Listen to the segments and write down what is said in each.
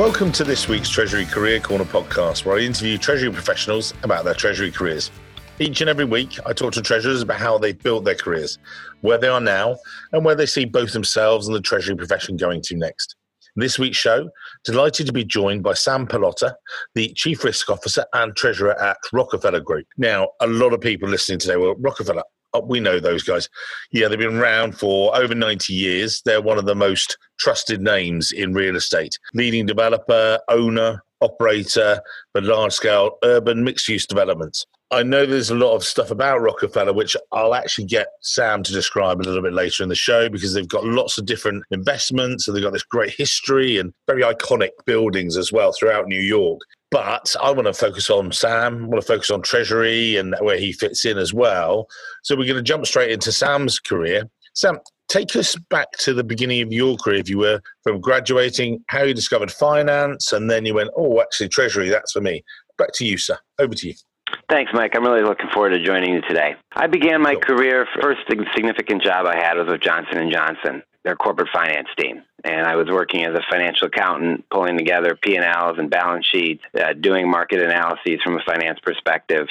Welcome to this week's Treasury Career Corner podcast, where I interview Treasury professionals about their Treasury careers. Each and every week, I talk to treasurers about how they've built their careers, where they are now, and where they see both themselves and the Treasury profession going to next. This week's show, delighted to be joined by Sam Pallotta, the Chief Risk Officer and Treasurer at Rockefeller Group. Now, a lot of people listening today, well, Rockefeller, Oh, we know those guys. Yeah, they've been around for over 90 years. They're one of the most trusted names in real estate. Leading developer, owner, operator for large scale urban mixed use developments. I know there's a lot of stuff about Rockefeller, which I'll actually get Sam to describe a little bit later in the show because they've got lots of different investments and they've got this great history and very iconic buildings as well throughout New York. But I want to focus on Sam, I want to focus on Treasury and where he fits in as well. So we're going to jump straight into Sam's career. Sam, take us back to the beginning of your career, if you were, from graduating, how you discovered finance, and then you went, oh, actually, Treasury, that's for me. Back to you, sir. Over to you. Thanks, Mike. I'm really looking forward to joining you today. I began my career. First significant job I had was with Johnson and Johnson their corporate finance team. And I was working as a financial accountant, pulling together P&Ls and balance sheets, uh, doing market analyses from a finance perspective.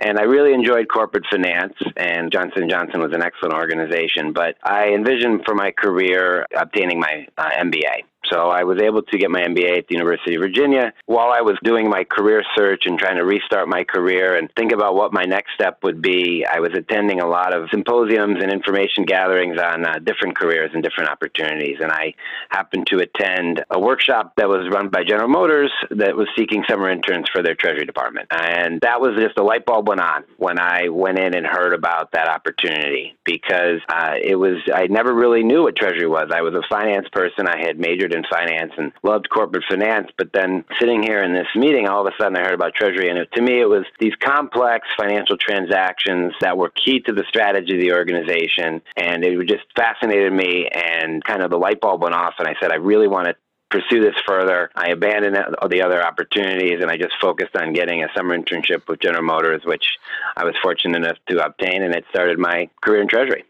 And I really enjoyed corporate finance, and Johnson Johnson was an excellent organization. But I envisioned for my career obtaining my uh, MBA. So I was able to get my MBA at the University of Virginia while I was doing my career search and trying to restart my career and think about what my next step would be. I was attending a lot of symposiums and information gatherings on uh, different careers and different opportunities. And I happened to attend a workshop that was run by General Motors that was seeking summer interns for their Treasury Department. And that was just a light bulb went on when I went in and heard about that opportunity because uh, it was, I never really knew what Treasury was. I was a finance person. I had majored in finance and loved corporate finance. But then sitting here in this meeting, all of a sudden I heard about Treasury. And it, to me, it was these complex financial transactions that were key to the strategy of the organization. And it just fascinated me. And kind of the light bulb went off. And I said, I really want to pursue this further. I abandoned the other opportunities and I just focused on getting a summer internship with General Motors, which I was fortunate enough to obtain, and it started my career in Treasury.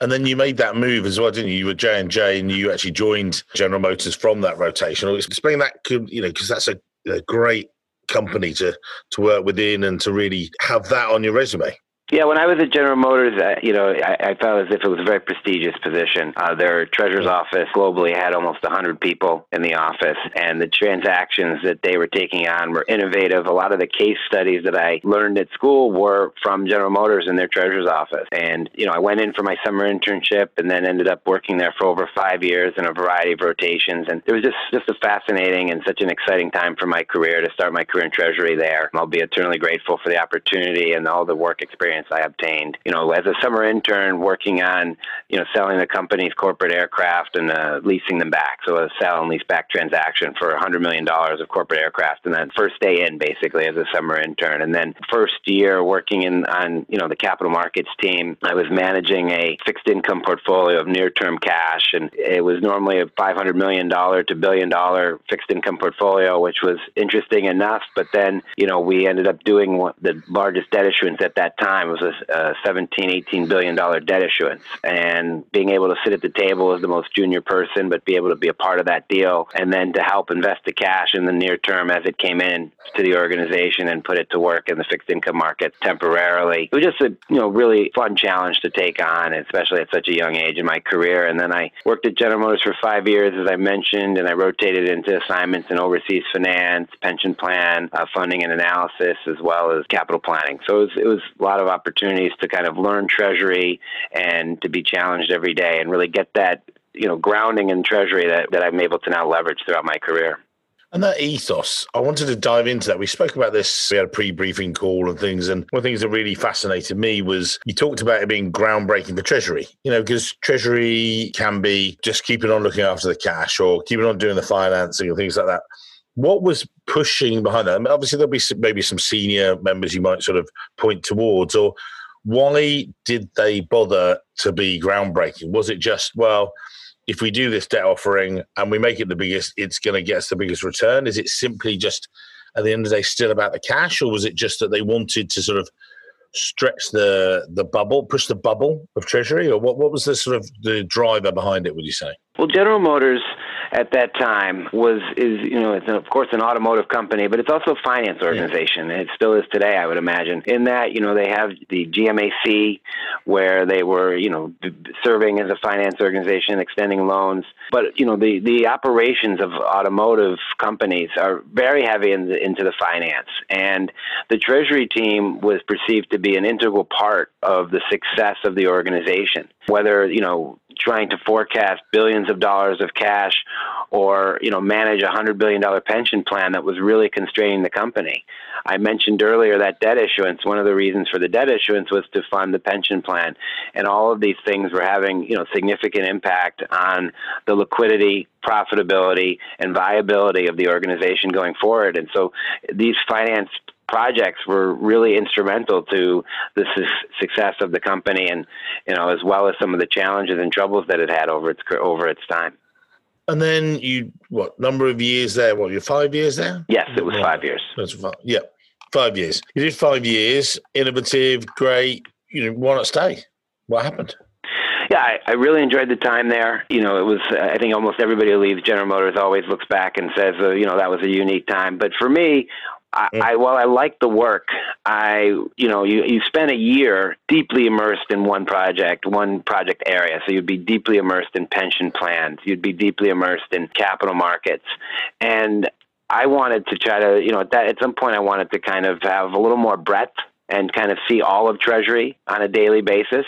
And then you made that move as well, didn't you? You were J and J, and you actually joined General Motors from that rotation. Explain that, you know, because that's a, a great company to to work within and to really have that on your resume. Yeah, when I was at General Motors, uh, you know, I, I, felt as if it was a very prestigious position. Uh, their treasurer's office globally had almost 100 people in the office, and the transactions that they were taking on were innovative. A lot of the case studies that I learned at school were from General Motors and their treasurer's office. And, you know, I went in for my summer internship and then ended up working there for over five years in a variety of rotations. And it was just, just a fascinating and such an exciting time for my career to start my career in Treasury there. I'll be eternally grateful for the opportunity and all the work experience experience I obtained. You know, as a summer intern working on, you know, selling the company's corporate aircraft and uh, leasing them back. So a sell and lease back transaction for $100 million of corporate aircraft. And then first day in basically as a summer intern. And then first year working in on, you know, the capital markets team, I was managing a fixed income portfolio of near term cash. And it was normally a $500 million to billion dollar fixed income portfolio, which was interesting enough. But then, you know, we ended up doing the largest debt issuance at that time time was a, a 17, 18 billion dollar debt issuance, and being able to sit at the table as the most junior person, but be able to be a part of that deal, and then to help invest the cash in the near term as it came in to the organization and put it to work in the fixed income market temporarily. It was just a you know really fun challenge to take on, especially at such a young age in my career. And then I worked at General Motors for five years, as I mentioned, and I rotated into assignments in overseas finance, pension plan, uh, funding and analysis, as well as capital planning. So it was, it was a lot of opportunities to kind of learn treasury and to be challenged every day and really get that you know grounding in treasury that, that I'm able to now leverage throughout my career. And that ethos, I wanted to dive into that. We spoke about this, we had a pre briefing call and things. And one of the things that really fascinated me was you talked about it being groundbreaking for Treasury, you know, because Treasury can be just keeping on looking after the cash or keeping on doing the financing and things like that. What was pushing behind that? I mean, obviously, there'll be some, maybe some senior members you might sort of point towards, or why did they bother to be groundbreaking? Was it just, well, if we do this debt offering and we make it the biggest, it's going to get us the biggest return? Is it simply just at the end of the day still about the cash, or was it just that they wanted to sort of stretch the the bubble, push the bubble of Treasury, or what? What was the sort of the driver behind it? Would you say? Well, General Motors at that time was is you know it's of course an automotive company, but it's also a finance organization. Yeah. It still is today, I would imagine. In that, you know, they have the GMAC, where they were you know serving as a finance organization, extending loans. But you know, the the operations of automotive companies are very heavy in the, into the finance, and the treasury team was perceived to be an integral part of the success of the organization. Whether you know trying to forecast billions of dollars of cash or you know manage a hundred billion dollar pension plan that was really constraining the company. I mentioned earlier that debt issuance. One of the reasons for the debt issuance was to fund the pension plan, and all of these things were having you know significant impact on the liquidity, profitability, and viability of the organization going forward. And so these finance projects were really instrumental to the su- success of the company, and you know, as well as some of the challenges and troubles that it had over its over its time. And then you, what number of years there? What you're five years there? Yes, it was five years. That's five, yeah, five years. You did five years, innovative, great. You know, why not stay? What happened? Yeah, I, I really enjoyed the time there. You know, it was, I think almost everybody who leaves General Motors always looks back and says, uh, you know, that was a unique time. But for me, I, mm. I while I like the work, I you know you you spend a year deeply immersed in one project, one project area. So you'd be deeply immersed in pension plans. You'd be deeply immersed in capital markets, and I wanted to try to you know at that at some point I wanted to kind of have a little more breadth and kind of see all of Treasury on a daily basis,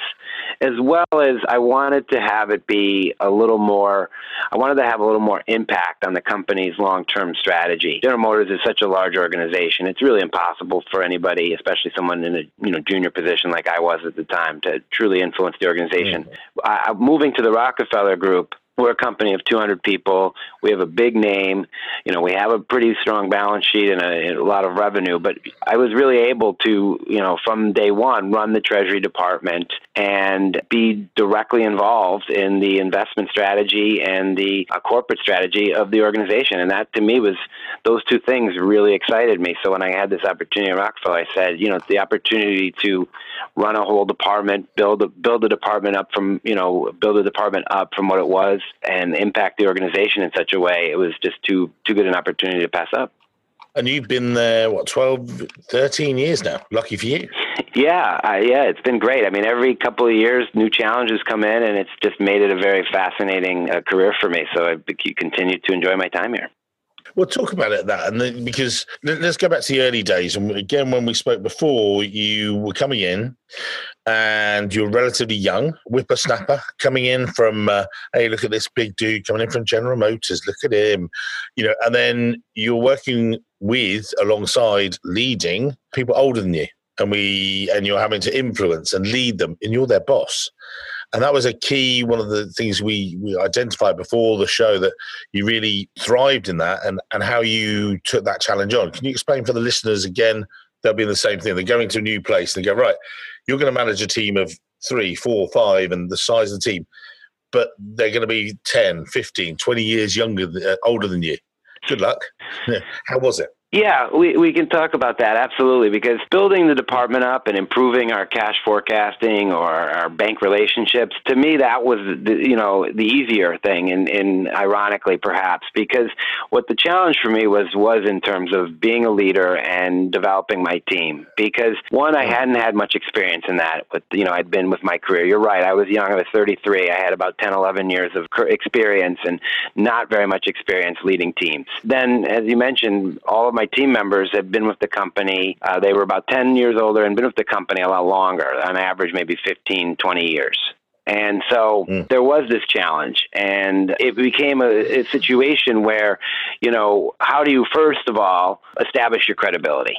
as well as I wanted to have it be a little more, I wanted to have a little more impact on the company's long term strategy. General Motors is such a large organization, it's really impossible for anybody, especially someone in a you know junior position like I was at the time, to truly influence the organization. Mm-hmm. I, moving to the Rockefeller Group, we're a company of 200 people. We have a big name. You know, we have a pretty strong balance sheet and a, a, lot of revenue. But I was really able to, you know, from day one, run the Treasury Department and be directly involved in the investment strategy and the uh, corporate strategy of the organization. And that, to me, was those two things really excited me. So when I had this opportunity at Rockefeller, I said, you know, it's the opportunity to run a whole department, build a, build the department up from, you know, build a department up from what it was and impact the organization in such a way. It was just too too good an opportunity to pass up. And you've been there, what, 12, 13 years now. Lucky for you. Yeah, uh, yeah, it's been great. I mean, every couple of years, new challenges come in, and it's just made it a very fascinating uh, career for me. So I continue to enjoy my time here. We'll talk about it that, and then, because let's go back to the early days. And again, when we spoke before, you were coming in, and you're relatively young, whippersnapper, coming in from, uh, hey, look at this big dude coming in from General Motors. Look at him, you know. And then you're working with, alongside, leading people older than you, and we, and you're having to influence and lead them, and you're their boss and that was a key one of the things we, we identified before the show that you really thrived in that and, and how you took that challenge on. Can you explain for the listeners again? They'll be in the same thing. They're going to a new place. And they go right you're going to manage a team of three four five and the size of the team but they're going to be 10 15 20 years younger uh, older than you. Good luck. How was it yeah, we, we can talk about that absolutely because building the department up and improving our cash forecasting or our bank relationships to me that was the, you know the easier thing and, and ironically perhaps because what the challenge for me was was in terms of being a leader and developing my team because one I hadn't had much experience in that with you know I'd been with my career. You're right I was young I was 33 I had about 10 11 years of experience and not very much experience leading teams. Then as you mentioned all of my my team members have been with the company. Uh, they were about 10 years older and been with the company a lot longer, on average, maybe 15, 20 years. And so mm. there was this challenge, and it became a, a situation where, you know, how do you, first of all, establish your credibility?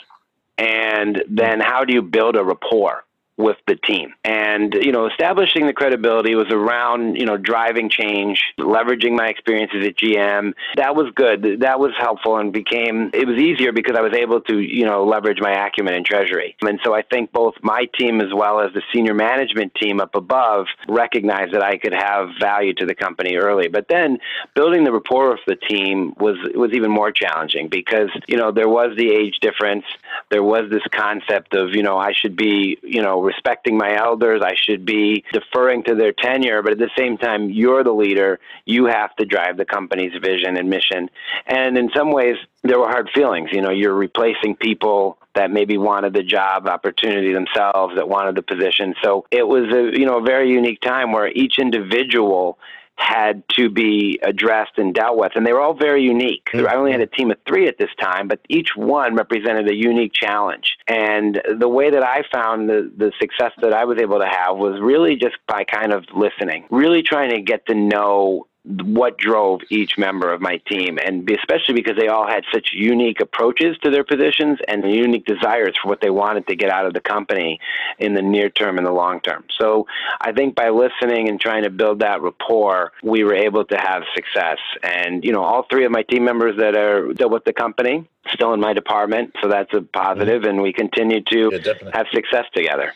And then how do you build a rapport? With the team. And, you know, establishing the credibility was around, you know, driving change, leveraging my experiences at GM. That was good. That was helpful and became, it was easier because I was able to, you know, leverage my acumen in treasury. And so I think both my team as well as the senior management team up above recognized that I could have value to the company early. But then building the rapport with the team was, was even more challenging because, you know, there was the age difference. There was this concept of, you know, I should be, you know, respecting my elders. I should be deferring to their tenure. But at the same time, you're the leader. You have to drive the company's vision and mission. And in some ways, there were hard feelings. You know, you're replacing people that maybe wanted the job opportunity themselves, that wanted the position. So it was a you know a very unique time where each individual had to be addressed and dealt with. And they were all very unique. Mm-hmm. I only had a team of three at this time, but each one represented a unique challenge. And the way that I found the, the success that I was able to have was really just by kind of listening, really trying to get to know what drove each member of my team, and especially because they all had such unique approaches to their positions and unique desires for what they wanted to get out of the company in the near term and the long term. So I think by listening and trying to build that rapport, we were able to have success. And you know, all three of my team members that are still with the company still in my department, so that's a positive, and we continue to yeah, have success together.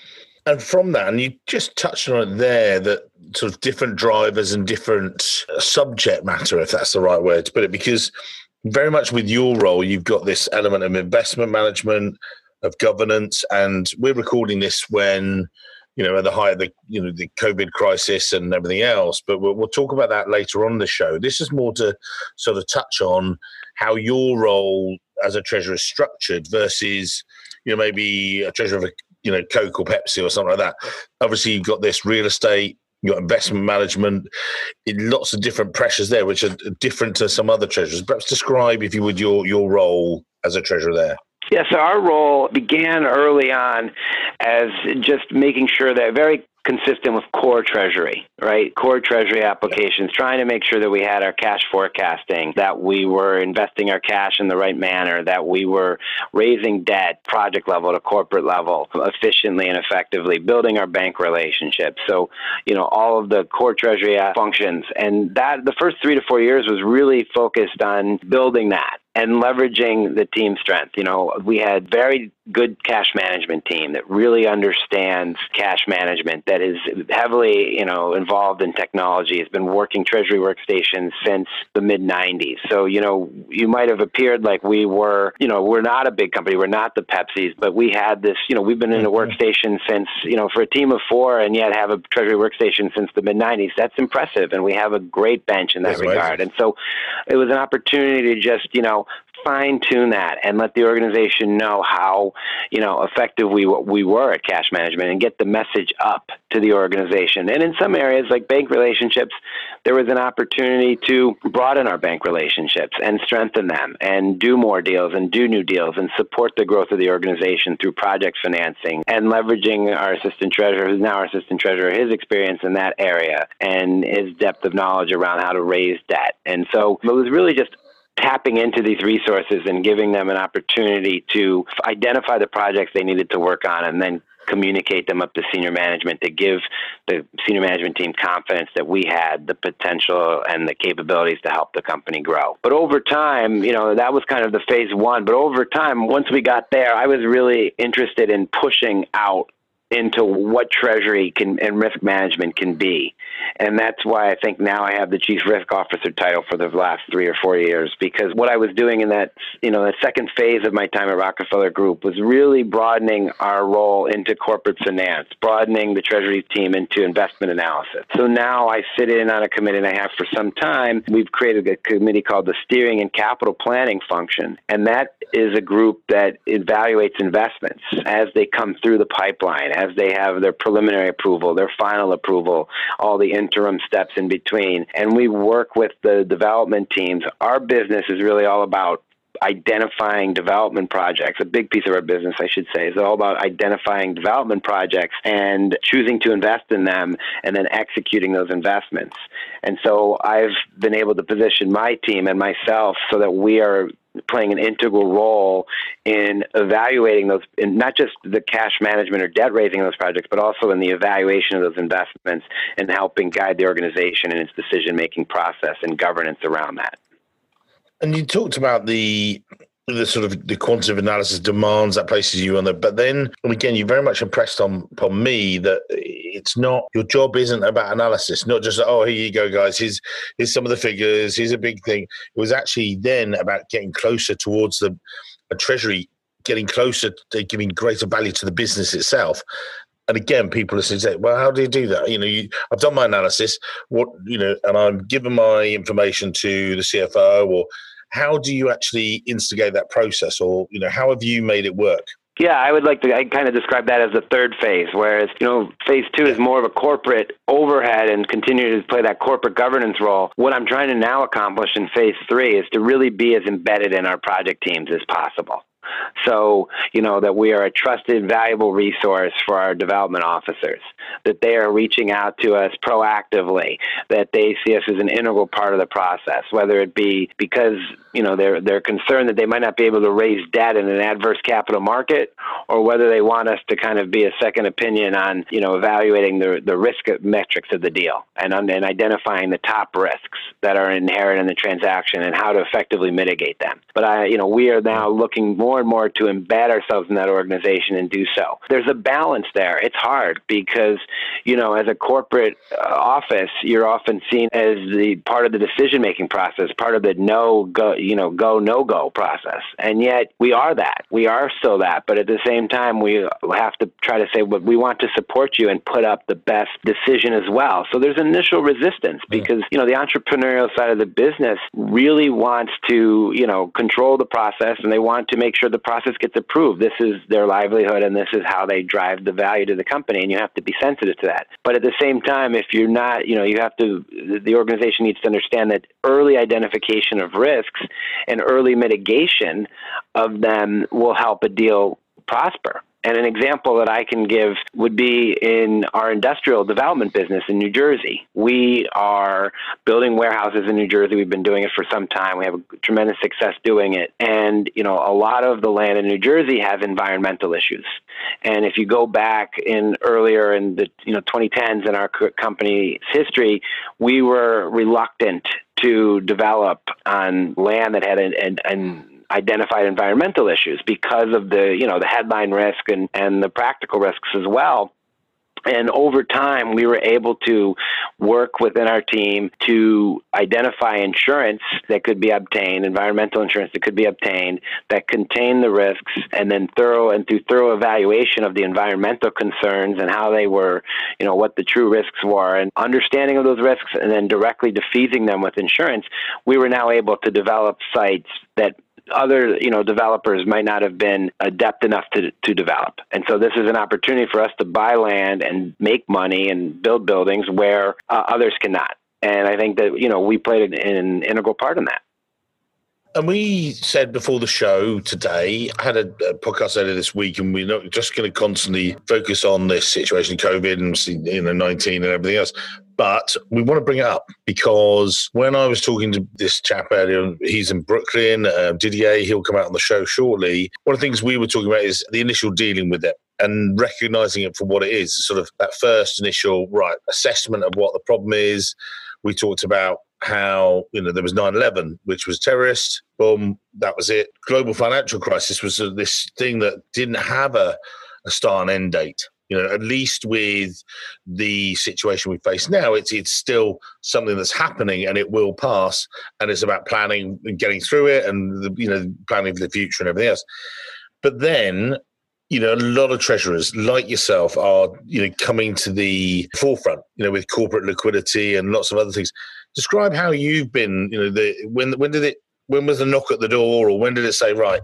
And from that, and you just touched on it there, that sort of different drivers and different uh, subject matter, if that's the right word to put it, because very much with your role, you've got this element of investment management, of governance, and we're recording this when you know at the height of the you know the COVID crisis and everything else. But we'll, we'll talk about that later on the show. This is more to sort of touch on how your role as a treasurer is structured versus you know maybe a treasurer of a you know Coke or Pepsi or something like that. Obviously, you've got this real estate, you've got investment management, lots of different pressures there, which are different to some other treasurers. Perhaps describe, if you would, your your role as a treasurer there. Yeah, so our role began early on as just making sure that very consistent with core treasury, right? Core treasury applications, trying to make sure that we had our cash forecasting, that we were investing our cash in the right manner, that we were raising debt project level to corporate level efficiently and effectively, building our bank relationships. So, you know, all of the core treasury functions. And that the first three to four years was really focused on building that and leveraging the team strength. You know, we had very good cash management team that really understands cash management that is heavily, you know, involved in technology, has been working treasury workstations since the mid 90s. So, you know, you might have appeared like we were, you know, we're not a big company, we're not the Pepsis, but we had this, you know, we've been in a workstation since, you know, for a team of 4 and yet have a treasury workstation since the mid 90s. That's impressive and we have a great bench in that That's regard. Amazing. And so it was an opportunity to just, you know, fine tune that and let the organization know how you know effective we we were at cash management and get the message up to the organization. And in some areas like bank relationships, there was an opportunity to broaden our bank relationships and strengthen them and do more deals and do new deals and support the growth of the organization through project financing and leveraging our assistant treasurer, who's now our assistant treasurer, his experience in that area and his depth of knowledge around how to raise debt. And so it was really just tapping into these resources and giving them an opportunity to identify the projects they needed to work on and then communicate them up to senior management to give the senior management team confidence that we had the potential and the capabilities to help the company grow. But over time, you know, that was kind of the phase one. But over time, once we got there, I was really interested in pushing out into what treasury can and risk management can be. And that's why i think now i have the chief risk officer title for the last three or four years because what i was doing in that you know the second phase of my time at rockefeller group was really broadening our role into corporate finance broadening the treasury team into investment analysis. So now i sit in on a committee and i have for some time. We've created a committee called the steering and capital planning function and that is a group that evaluates investments as they come through the pipeline as they have their preliminary approval, their final approval, all the interim steps in between. And we work with the development teams. Our business is really all about identifying development projects. A big piece of our business, I should say, is all about identifying development projects and choosing to invest in them and then executing those investments. And so I've been able to position my team and myself so that we are playing an integral role in evaluating those, in not just the cash management or debt raising of those projects, but also in the evaluation of those investments and helping guide the organization in its decision making process and governance around that. And you talked about the the sort of the quantitative analysis demands that places you on there. But then again, you very much impressed on upon me that it's not your job isn't about analysis, not just oh here you go guys, here's here's some of the figures, here's a big thing. It was actually then about getting closer towards the treasury, getting closer to giving greater value to the business itself. And again, people are saying, "Well, how do you do that?" You know, you, I've done my analysis. What you know, and I'm giving my information to the CFO. Or how do you actually instigate that process? Or you know, how have you made it work? Yeah, I would like to I kind of describe that as the third phase, whereas, you know, phase two is more of a corporate overhead and continue to play that corporate governance role. What I'm trying to now accomplish in phase three is to really be as embedded in our project teams as possible. So, you know, that we are a trusted, valuable resource for our development officers, that they are reaching out to us proactively, that they see us as an integral part of the process, whether it be because, you know, they're, they're concerned that they might not be able to raise debt in an adverse capital market, or whether they want us to kind of be a second opinion on, you know, evaluating the, the risk metrics of the deal and, and identifying the top risks that are inherent in the transaction and how to effectively mitigate them. But I, you know, we are now looking more more and more to embed ourselves in that organization and do so. There's a balance there. It's hard because, you know, as a corporate uh, office, you're often seen as the part of the decision making process, part of the no go, you know, go no go process. And yet we are that. We are still that. But at the same time, we have to try to say, well, we want to support you and put up the best decision as well. So there's initial resistance because, you know, the entrepreneurial side of the business really wants to, you know, control the process and they want to make sure sure the process gets approved. This is their livelihood and this is how they drive the value to the company and you have to be sensitive to that. But at the same time, if you're not, you know, you have to, the organization needs to understand that early identification of risks and early mitigation of them will help a deal prosper. And an example that I can give would be in our industrial development business in New Jersey. We are building warehouses in New Jersey. We've been doing it for some time. We have tremendous success doing it. And, you know, a lot of the land in New Jersey have environmental issues. And if you go back in earlier in the, you know, 2010s in our company's history, we were reluctant to develop on land that had an, an, an identified environmental issues because of the you know the headline risk and and the practical risks as well. And over time, we were able to work within our team to identify insurance that could be obtained, environmental insurance that could be obtained that contain the risks, and then thorough and through thorough evaluation of the environmental concerns and how they were, you know, what the true risks were, and understanding of those risks, and then directly defeasing them with insurance, we were now able to develop sites that other you know developers might not have been adept enough to to develop. And so this is an opportunity for us to buy land and make money and build buildings where uh, others cannot. And I think that you know we played an integral part in that. And we said before the show today, had a, a podcast earlier this week, and we're not just going to constantly focus on this situation, COVID and you know, 19 and everything else. But we want to bring it up because when I was talking to this chap earlier, he's in Brooklyn, uh, Didier, he'll come out on the show shortly. One of the things we were talking about is the initial dealing with it and recognizing it for what it is, sort of that first initial, right, assessment of what the problem is. We talked about how you know there was 9-11 which was terrorist boom that was it global financial crisis was uh, this thing that didn't have a, a start and end date you know, at least with the situation we face now, it's it's still something that's happening and it will pass. And it's about planning and getting through it, and the, you know, planning for the future and everything else. But then, you know, a lot of treasurers like yourself are you know coming to the forefront. You know, with corporate liquidity and lots of other things. Describe how you've been. You know, the when when did it? When was the knock at the door, or when did it say right?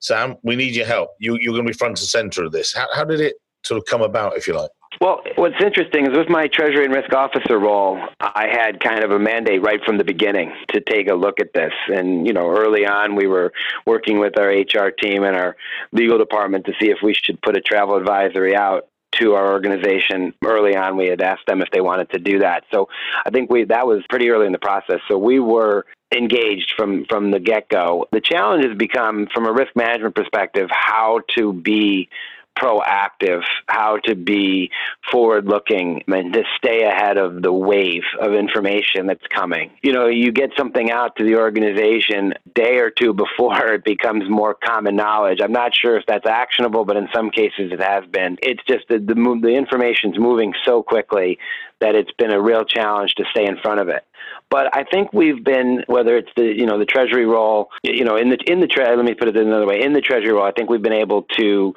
Sam, we need your help. You, you're going to be front and center of this. How, how did it sort of come about, if you like? Well, what's interesting is with my Treasury and Risk Officer role, I had kind of a mandate right from the beginning to take a look at this. And, you know, early on, we were working with our HR team and our legal department to see if we should put a travel advisory out to our organization early on we had asked them if they wanted to do that. So i think we that was pretty early in the process. So we were engaged from from the get-go. The challenge has become from a risk management perspective how to be proactive, how to be forward looking and to stay ahead of the wave of information that's coming. You know, you get something out to the organization day or two before it becomes more common knowledge. I'm not sure if that's actionable, but in some cases it has been. It's just that the, the information's moving so quickly that it's been a real challenge to stay in front of it. But I think we've been, whether it's the you know the Treasury role, you know in the in the tre- let me put it another way, in the Treasury role, I think we've been able to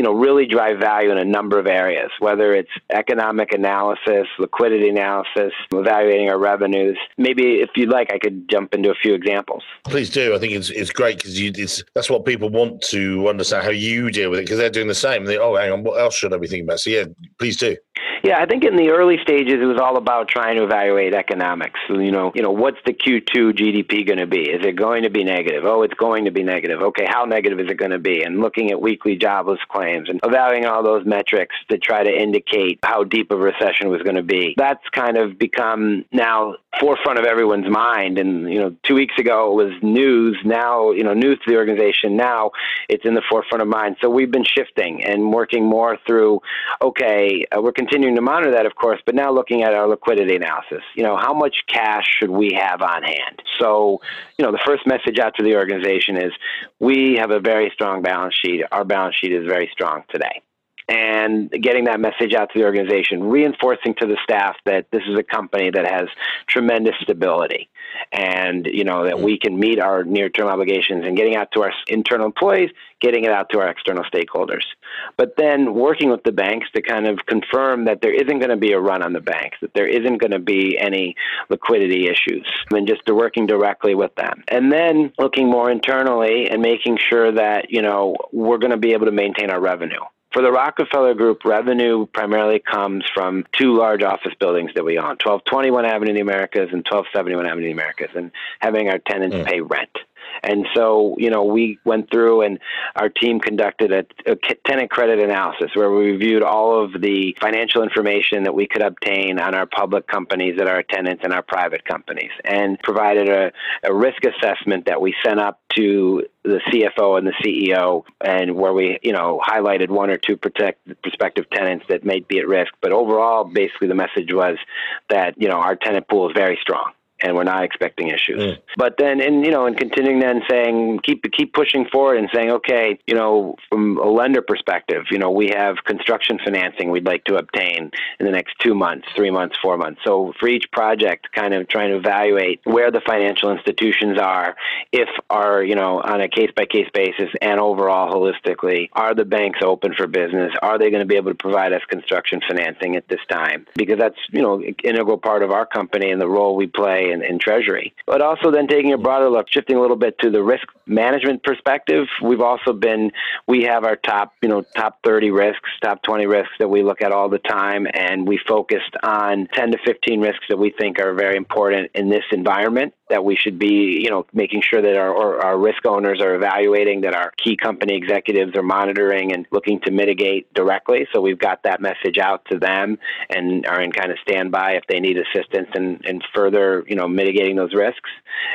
you know really drive value in a number of areas, whether it's economic analysis, liquidity analysis, evaluating our revenues. Maybe if you'd like, I could jump into a few examples. Please do. I think it's it's great because that's what people want to understand how you deal with it because they're doing the same. They oh hang on, what else should I be thinking about? So yeah, please do. Yeah, I think in the early stages it was all about trying to evaluate economics. You know, you know, what's the Q2 GDP going to be? Is it going to be negative? Oh, it's going to be negative. Okay, how negative is it going to be? And looking at weekly jobless claims and evaluating all those metrics to try to indicate how deep a recession was going to be. That's kind of become now forefront of everyone's mind. And you know, two weeks ago it was news. Now, you know, news to the organization. Now it's in the forefront of mind. So we've been shifting and working more through. Okay, uh, we're continuing continuing to monitor that, of course, but now looking at our liquidity analysis. You know, how much cash should we have on hand? So, you know, the first message out to the organization is we have a very strong balance sheet. Our balance sheet is very strong today and getting that message out to the organization, reinforcing to the staff that this is a company that has tremendous stability and you know that we can meet our near-term obligations and getting out to our internal employees, getting it out to our external stakeholders. But then working with the banks to kind of confirm that there isn't going to be a run on the banks, that there isn't going to be any liquidity issues, and just working directly with them. And then looking more internally and making sure that, you know, we're going to be able to maintain our revenue. For the Rockefeller Group, revenue primarily comes from two large office buildings that we own 1221 Avenue of the Americas and 1271 Avenue of the Americas, and having our tenants mm. pay rent. And so, you know, we went through and our team conducted a, a, tenant credit analysis where we reviewed all of the financial information that we could obtain on our public companies that are tenants and our private companies and provided a, a risk assessment that we sent up to the CFO and the CEO and where we, you know, highlighted one or two protect prospective tenants that may be at risk. But overall, basically the message was that, you know, our tenant pool is very strong and we're not expecting issues. Mm. But then, and you know, and continuing then saying keep keep pushing forward and saying, okay, you know, from a lender perspective, you know, we have construction financing we'd like to obtain in the next two months, three months, four months. So for each project, kind of trying to evaluate where the financial institutions are, if are you know on a case by case basis and overall holistically, are the banks open for business? Are they going to be able to provide us construction financing at this time? Because that's you know integral part of our company and the role we play in, in Treasury. But also then taking a broader look, shifting a little bit to the risk management perspective, we've also been, we have our top, you know, top 30 risks, top 20 risks that we look at all the time, and we focused on 10 to 15 risks that we think are very important in this environment that we should be, you know, making sure that our, our risk owners are evaluating, that our key company executives are monitoring and looking to mitigate directly. So we've got that message out to them and are in kind of standby if they need assistance and, in further, you know, mitigating those risks.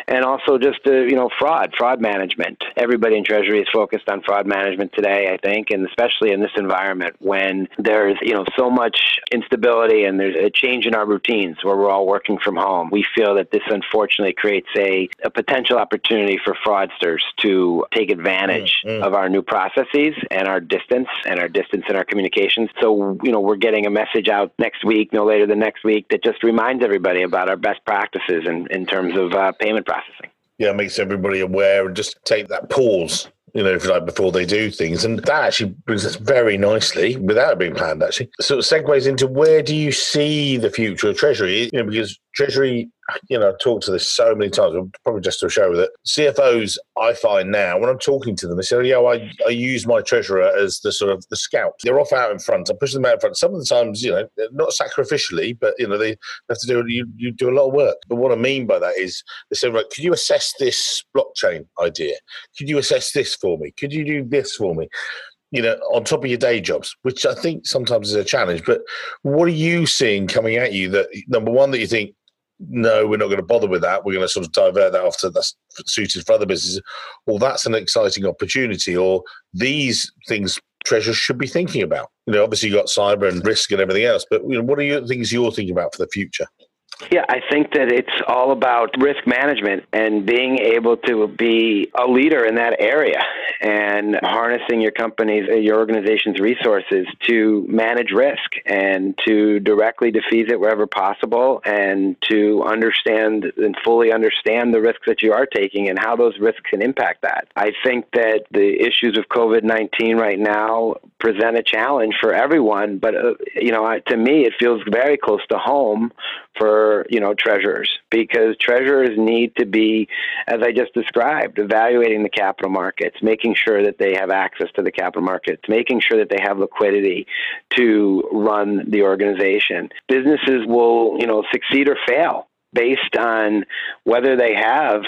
And also just, uh, you know, fraud, fraud management. Everybody in Treasury is focused on fraud management today, I think, and especially in this environment when there's, you know, so much instability and there's a change in our routines where we're all working from home. We feel that this unfortunately creates a, a potential opportunity for fraudsters to take advantage mm, mm. of our new processes and our distance and our distance in our communications. So, you know, we're getting a message out next week, no later than next week, that just reminds everybody about our best practices in, in terms of uh, payment processing. Yeah, it makes everybody aware and just take that pause you know, if you like, before they do things. And that actually brings us very nicely, without it being planned, actually, sort of segues into where do you see the future of Treasury? You know, because Treasury you know, I've talked to this so many times, probably just to show that CFOs I find now when I'm talking to them, they say, oh, yeah, I, I use my treasurer as the sort of the scout. They're off out in front. I push them out in front. Some of the times, you know, not sacrificially, but you know, they have to do you, you do a lot of work. But what I mean by that is they say, right, could you assess this blockchain idea? Could you assess this for me? Could you do this for me? you know, on top of your day jobs, which I think sometimes is a challenge. But what are you seeing coming at you that number one that you think no, we're not going to bother with that. We're going to sort of divert that off to that's suited for other businesses. Or that's an exciting opportunity. Or these things treasurers should be thinking about. You know, obviously you got cyber and risk and everything else, but you know, what are your things you're thinking about for the future? Yeah, I think that it's all about risk management and being able to be a leader in that area and harnessing your company's, your organization's resources to manage risk and to directly defease it wherever possible and to understand and fully understand the risks that you are taking and how those risks can impact that. I think that the issues of COVID 19 right now present a challenge for everyone, but, uh, you know, to me, it feels very close to home for you know treasurers because treasurers need to be as i just described evaluating the capital markets making sure that they have access to the capital markets making sure that they have liquidity to run the organization. Businesses will you know succeed or fail based on whether they have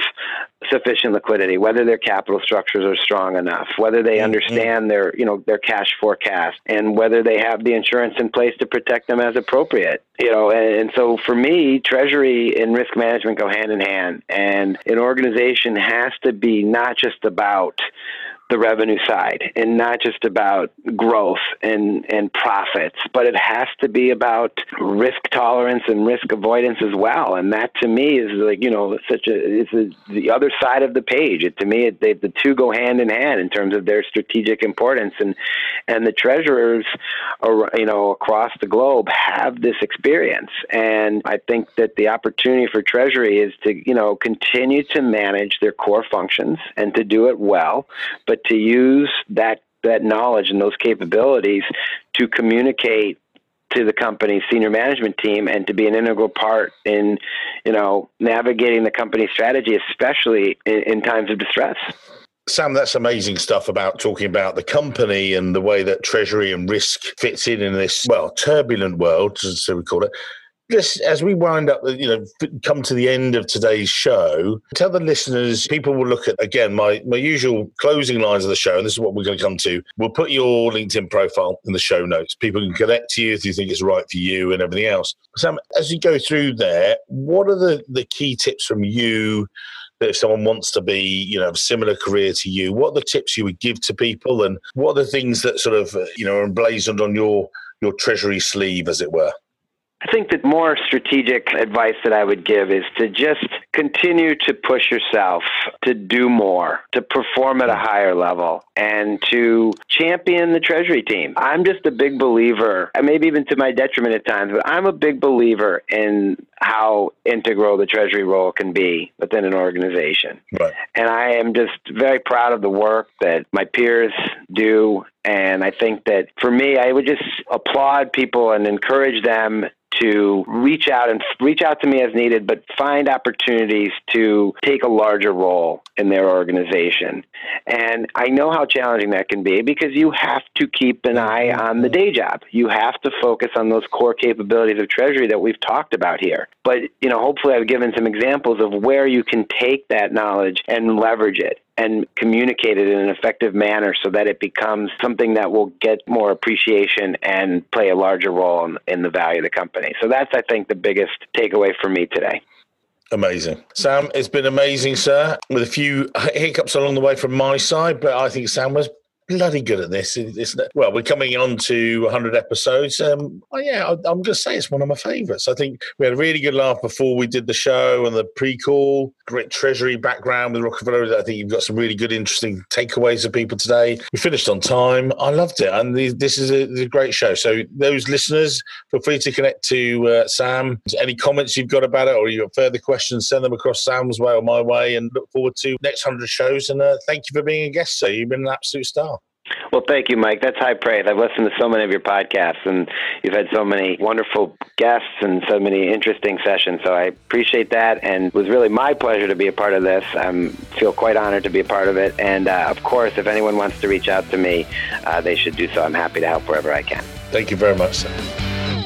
sufficient liquidity, whether their capital structures are strong enough, whether they mm-hmm. understand their, you know, their cash forecast, and whether they have the insurance in place to protect them as appropriate. You know, and, and so for me, treasury and risk management go hand in hand, and an organization has to be not just about the revenue side and not just about growth and, and profits, but it has to be about risk tolerance and risk avoidance as well. And that to me is like, you know, such a, it's a, the other side of the page. It, to me, it, they, the two go hand in hand in terms of their strategic importance. And, and the treasurers, are, you know, across the globe have this experience. And I think that the opportunity for treasury is to, you know, continue to manage their core functions and to do it well, but but to use that that knowledge and those capabilities to communicate to the company's senior management team and to be an integral part in you know navigating the company's strategy especially in, in times of distress. Sam, that's amazing stuff about talking about the company and the way that treasury and risk fits in in this, well, turbulent world, as we call it just as we wind up, you know, come to the end of today's show, tell the listeners, people will look at, again, my, my usual closing lines of the show, and this is what we're going to come to. We'll put your LinkedIn profile in the show notes. People can connect to you if you think it's right for you and everything else. Sam, as you go through there, what are the, the key tips from you that if someone wants to be, you know, a similar career to you, what are the tips you would give to people and what are the things that sort of, you know, are emblazoned on your your treasury sleeve, as it were? I think that more strategic advice that I would give is to just continue to push yourself to do more, to perform at a higher level, and to champion the Treasury team. I'm just a big believer, and maybe even to my detriment at times, but I'm a big believer in how integral the Treasury role can be within an organization. Right. And I am just very proud of the work that my peers do and I think that for me, I would just applaud people and encourage them to reach out and reach out to me as needed, but find opportunities to take a larger role in their organization. And I know how challenging that can be because you have to keep an eye on the day job. You have to focus on those core capabilities of Treasury that we've talked about here. But, you know, hopefully I've given some examples of where you can take that knowledge and leverage it and communicate it in an effective manner so that it becomes something that will get more appreciation and play a larger role in, in the value of the company. So that's, I think, the biggest takeaway for me today. Amazing. Sam, it's been amazing, sir, with a few hiccups along the way from my side, but I think Sam was bloody good at this? Well, we're coming on to 100 episodes. Um, oh, yeah, I, am going to say it's one of my favourites. I think we had a really good laugh before we did the show and the pre-call. Great treasury background with Rockefeller. I think you've got some really good, interesting takeaways of people today. We finished on time. I loved it, and the, this is a, a, great show. So those listeners, feel free to connect to uh, Sam. Any comments you've got about it, or you've got further questions, send them across Sam's way or my way. And look forward to next hundred shows. And uh, thank you for being a guest. So you've been an absolute star. Well, thank you, Mike. That's high praise. I've listened to so many of your podcasts, and you've had so many wonderful guests and so many interesting sessions. So I appreciate that, and it was really my pleasure to be a part of this. I feel quite honored to be a part of it. And uh, of course, if anyone wants to reach out to me, uh, they should do so. I'm happy to help wherever I can. Thank you very much, sir.